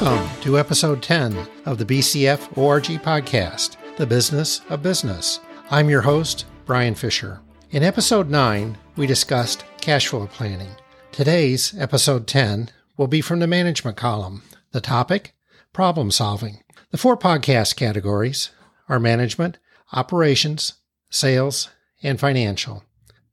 Welcome to episode 10 of the BCF ORG podcast, The Business of Business. I'm your host, Brian Fisher. In episode 9, we discussed cash flow planning. Today's episode 10 will be from the management column. The topic problem solving. The four podcast categories are management, operations, sales, and financial.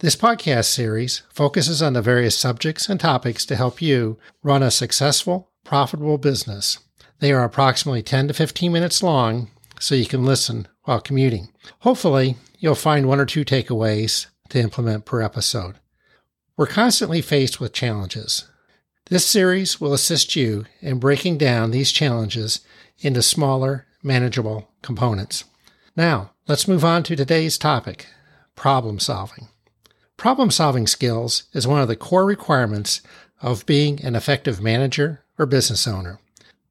This podcast series focuses on the various subjects and topics to help you run a successful profitable business. They are approximately 10 to 15 minutes long, so you can listen while commuting. Hopefully, you'll find one or two takeaways to implement per episode. We're constantly faced with challenges. This series will assist you in breaking down these challenges into smaller, manageable components. Now, let's move on to today's topic problem solving. Problem solving skills is one of the core requirements of being an effective manager or business owner.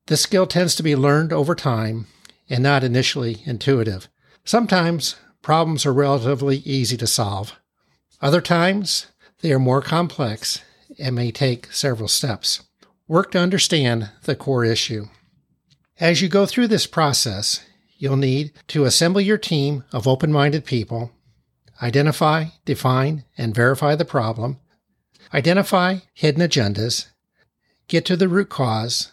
This skill tends to be learned over time and not initially intuitive. Sometimes problems are relatively easy to solve. Other times, they are more complex and may take several steps. Work to understand the core issue. As you go through this process, you'll need to assemble your team of open minded people, identify, define, and verify the problem, identify hidden agendas, get to the root cause,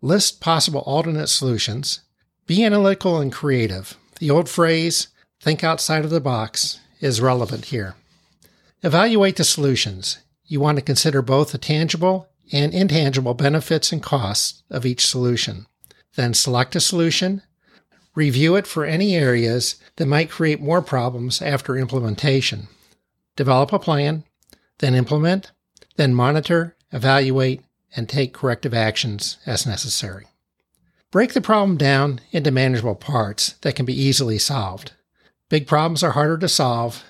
list possible alternate solutions, be analytical and creative. The old phrase, think outside of the box, is relevant here. Evaluate the solutions. You want to consider both the tangible and intangible benefits and costs of each solution. Then select a solution, review it for any areas that might create more problems after implementation. Develop a plan, then implement, then monitor, evaluate, and take corrective actions as necessary. Break the problem down into manageable parts that can be easily solved. Big problems are harder to solve.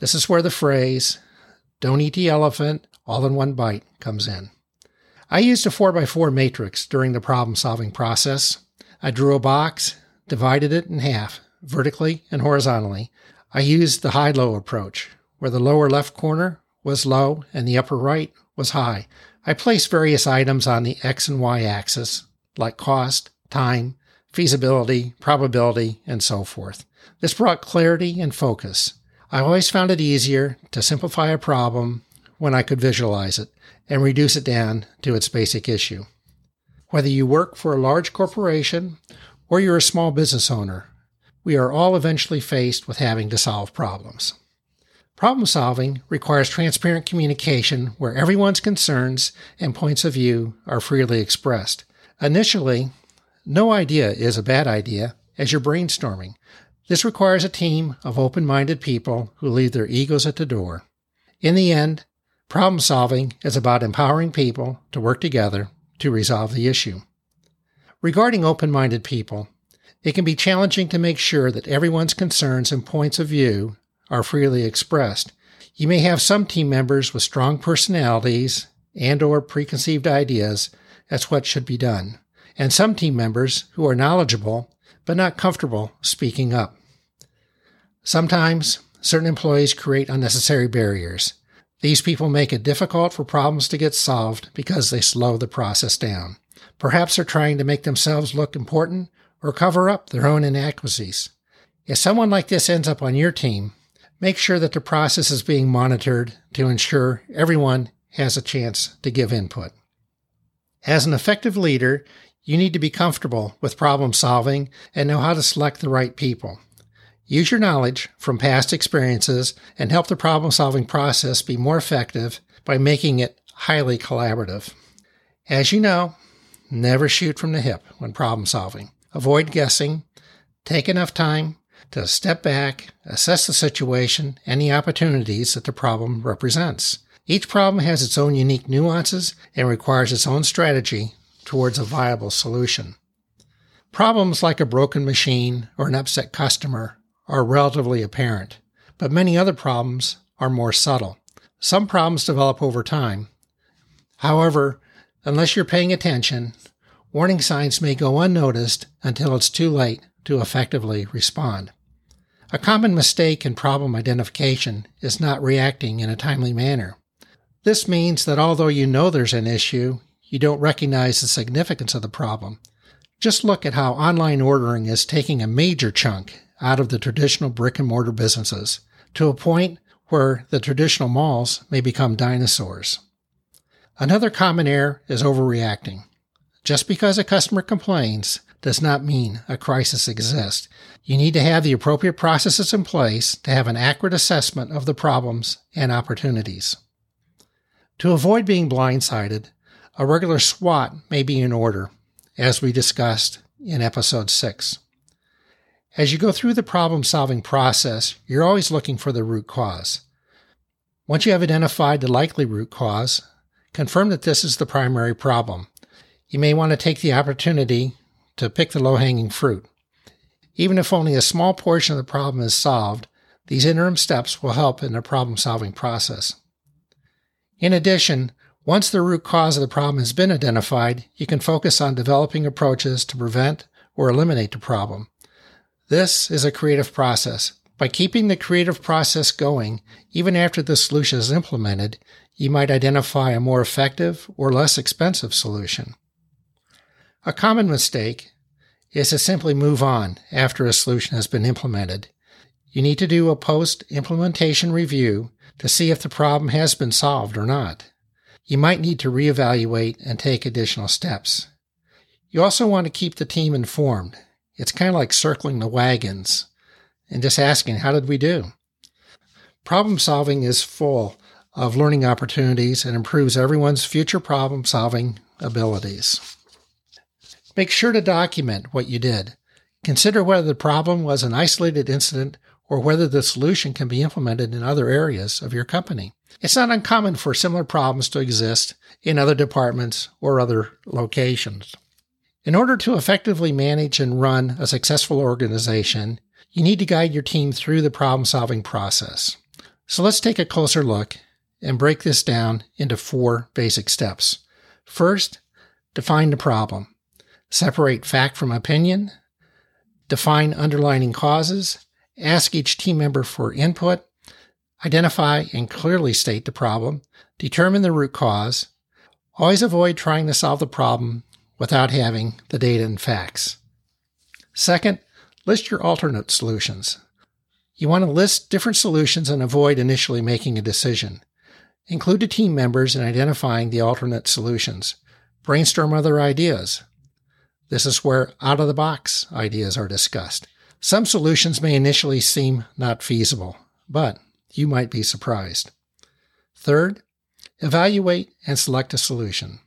This is where the phrase, don't eat the elephant all in one bite, comes in. I used a 4x4 matrix during the problem solving process. I drew a box, divided it in half, vertically and horizontally. I used the high low approach, where the lower left corner was low and the upper right was high. I placed various items on the X and Y axis, like cost, time, feasibility, probability, and so forth. This brought clarity and focus. I always found it easier to simplify a problem when I could visualize it and reduce it down to its basic issue. Whether you work for a large corporation or you're a small business owner, we are all eventually faced with having to solve problems. Problem solving requires transparent communication where everyone's concerns and points of view are freely expressed. Initially, no idea is a bad idea as you're brainstorming. This requires a team of open minded people who leave their egos at the door. In the end, problem solving is about empowering people to work together to resolve the issue. Regarding open minded people, it can be challenging to make sure that everyone's concerns and points of view are freely expressed. You may have some team members with strong personalities and or preconceived ideas as what should be done, and some team members who are knowledgeable but not comfortable speaking up. Sometimes certain employees create unnecessary barriers. These people make it difficult for problems to get solved because they slow the process down. Perhaps they're trying to make themselves look important or cover up their own inadequacies. If someone like this ends up on your team, make sure that the process is being monitored to ensure everyone has a chance to give input. As an effective leader, you need to be comfortable with problem solving and know how to select the right people. Use your knowledge from past experiences and help the problem solving process be more effective by making it highly collaborative. As you know, never shoot from the hip when problem solving. Avoid guessing. Take enough time to step back, assess the situation and the opportunities that the problem represents. Each problem has its own unique nuances and requires its own strategy towards a viable solution. Problems like a broken machine or an upset customer are relatively apparent, but many other problems are more subtle. Some problems develop over time. However, unless you're paying attention, warning signs may go unnoticed until it's too late to effectively respond. A common mistake in problem identification is not reacting in a timely manner. This means that although you know there's an issue, you don't recognize the significance of the problem. Just look at how online ordering is taking a major chunk out of the traditional brick and mortar businesses to a point where the traditional malls may become dinosaurs. Another common error is overreacting. Just because a customer complains does not mean a crisis exists. You need to have the appropriate processes in place to have an accurate assessment of the problems and opportunities. To avoid being blindsided, a regular SWOT may be in order, as we discussed in episode 6. As you go through the problem solving process, you're always looking for the root cause. Once you have identified the likely root cause, confirm that this is the primary problem. You may want to take the opportunity to pick the low hanging fruit. Even if only a small portion of the problem is solved, these interim steps will help in the problem solving process. In addition, once the root cause of the problem has been identified, you can focus on developing approaches to prevent or eliminate the problem. This is a creative process. By keeping the creative process going, even after the solution is implemented, you might identify a more effective or less expensive solution. A common mistake is to simply move on after a solution has been implemented. You need to do a post implementation review to see if the problem has been solved or not. You might need to reevaluate and take additional steps. You also want to keep the team informed. It's kind of like circling the wagons and just asking, how did we do? Problem solving is full of learning opportunities and improves everyone's future problem solving abilities. Make sure to document what you did. Consider whether the problem was an isolated incident or whether the solution can be implemented in other areas of your company. It's not uncommon for similar problems to exist in other departments or other locations. In order to effectively manage and run a successful organization, you need to guide your team through the problem solving process. So let's take a closer look and break this down into four basic steps. First, define the problem. Separate fact from opinion. Define underlying causes. Ask each team member for input. Identify and clearly state the problem. Determine the root cause. Always avoid trying to solve the problem without having the data and facts. Second, list your alternate solutions. You want to list different solutions and avoid initially making a decision. Include the team members in identifying the alternate solutions. Brainstorm other ideas. This is where out of the box ideas are discussed. Some solutions may initially seem not feasible, but you might be surprised. Third, evaluate and select a solution.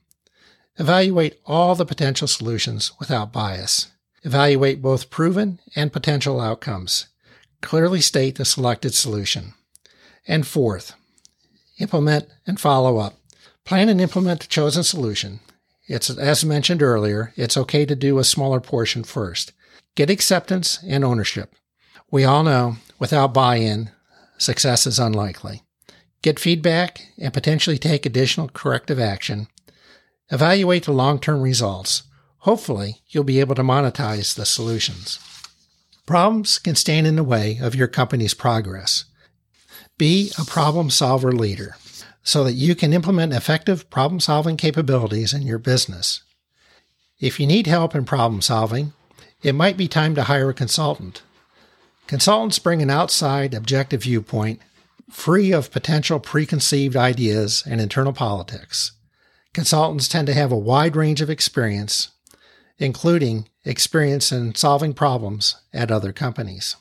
Evaluate all the potential solutions without bias. Evaluate both proven and potential outcomes. Clearly state the selected solution. And fourth, implement and follow up. Plan and implement the chosen solution. It's, as mentioned earlier, it's okay to do a smaller portion first. Get acceptance and ownership. We all know without buy in, success is unlikely. Get feedback and potentially take additional corrective action. Evaluate the long term results. Hopefully, you'll be able to monetize the solutions. Problems can stand in the way of your company's progress. Be a problem solver leader so that you can implement effective problem solving capabilities in your business. If you need help in problem solving, it might be time to hire a consultant. Consultants bring an outside, objective viewpoint, free of potential preconceived ideas and internal politics. Consultants tend to have a wide range of experience, including experience in solving problems at other companies.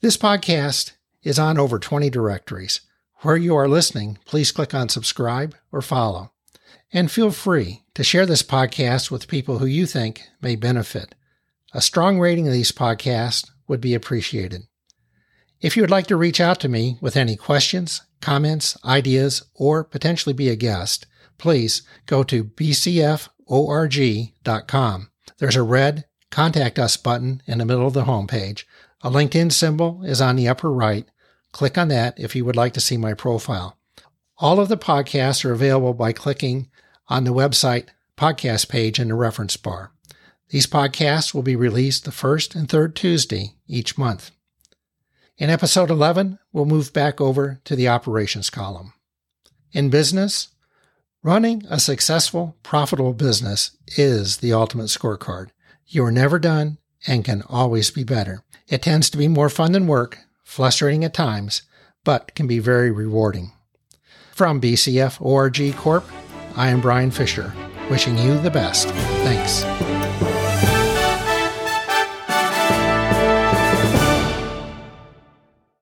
This podcast is on over 20 directories. Where you are listening, please click on subscribe or follow. And feel free to share this podcast with people who you think may benefit. A strong rating of these podcasts would be appreciated. If you would like to reach out to me with any questions, comments, ideas, or potentially be a guest, please go to bcforg.com. There's a red Contact Us button in the middle of the homepage. A LinkedIn symbol is on the upper right, Click on that if you would like to see my profile. All of the podcasts are available by clicking on the website podcast page in the reference bar. These podcasts will be released the first and third Tuesday each month. In episode 11, we'll move back over to the operations column. In business, Running a successful, profitable business is the ultimate scorecard. You are never done and can always be better. It tends to be more fun than work, frustrating at times, but can be very rewarding. From BCF ORG Corp, I am Brian Fisher, wishing you the best. Thanks.